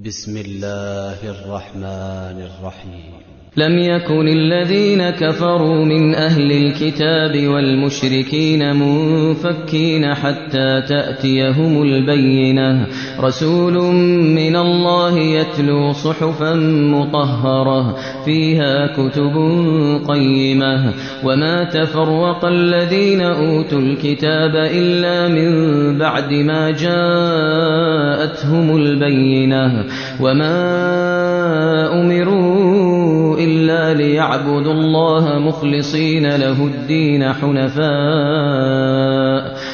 بسم الله الرحمن الرحيم. لم يكن الذين كفروا من أهل الكتاب والمشركين منفكين حتى تأتيهم البينة. رسول من الله يتلو صحفا مطهرة فيها كتب قيمة. وما تفرق الذين أوتوا الكتاب إلا من بعد ما جاءتهم البينة. وما أمروا إلا ليعبدوا الله مخلصين له الدين حنفاء.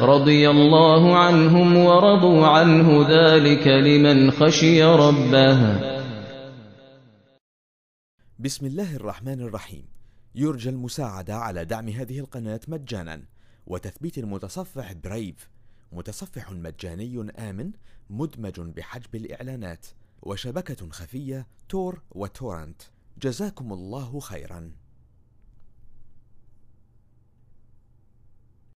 رضي الله عنهم ورضوا عنه ذلك لمن خشي ربه. بسم الله الرحمن الرحيم. يرجى المساعدة على دعم هذه القناة مجانا. وتثبيت المتصفح برايف متصفح مجاني آمن مدمج بحجب الإعلانات. وشبكة خفية تور وتورنت. جزاكم الله خيرا.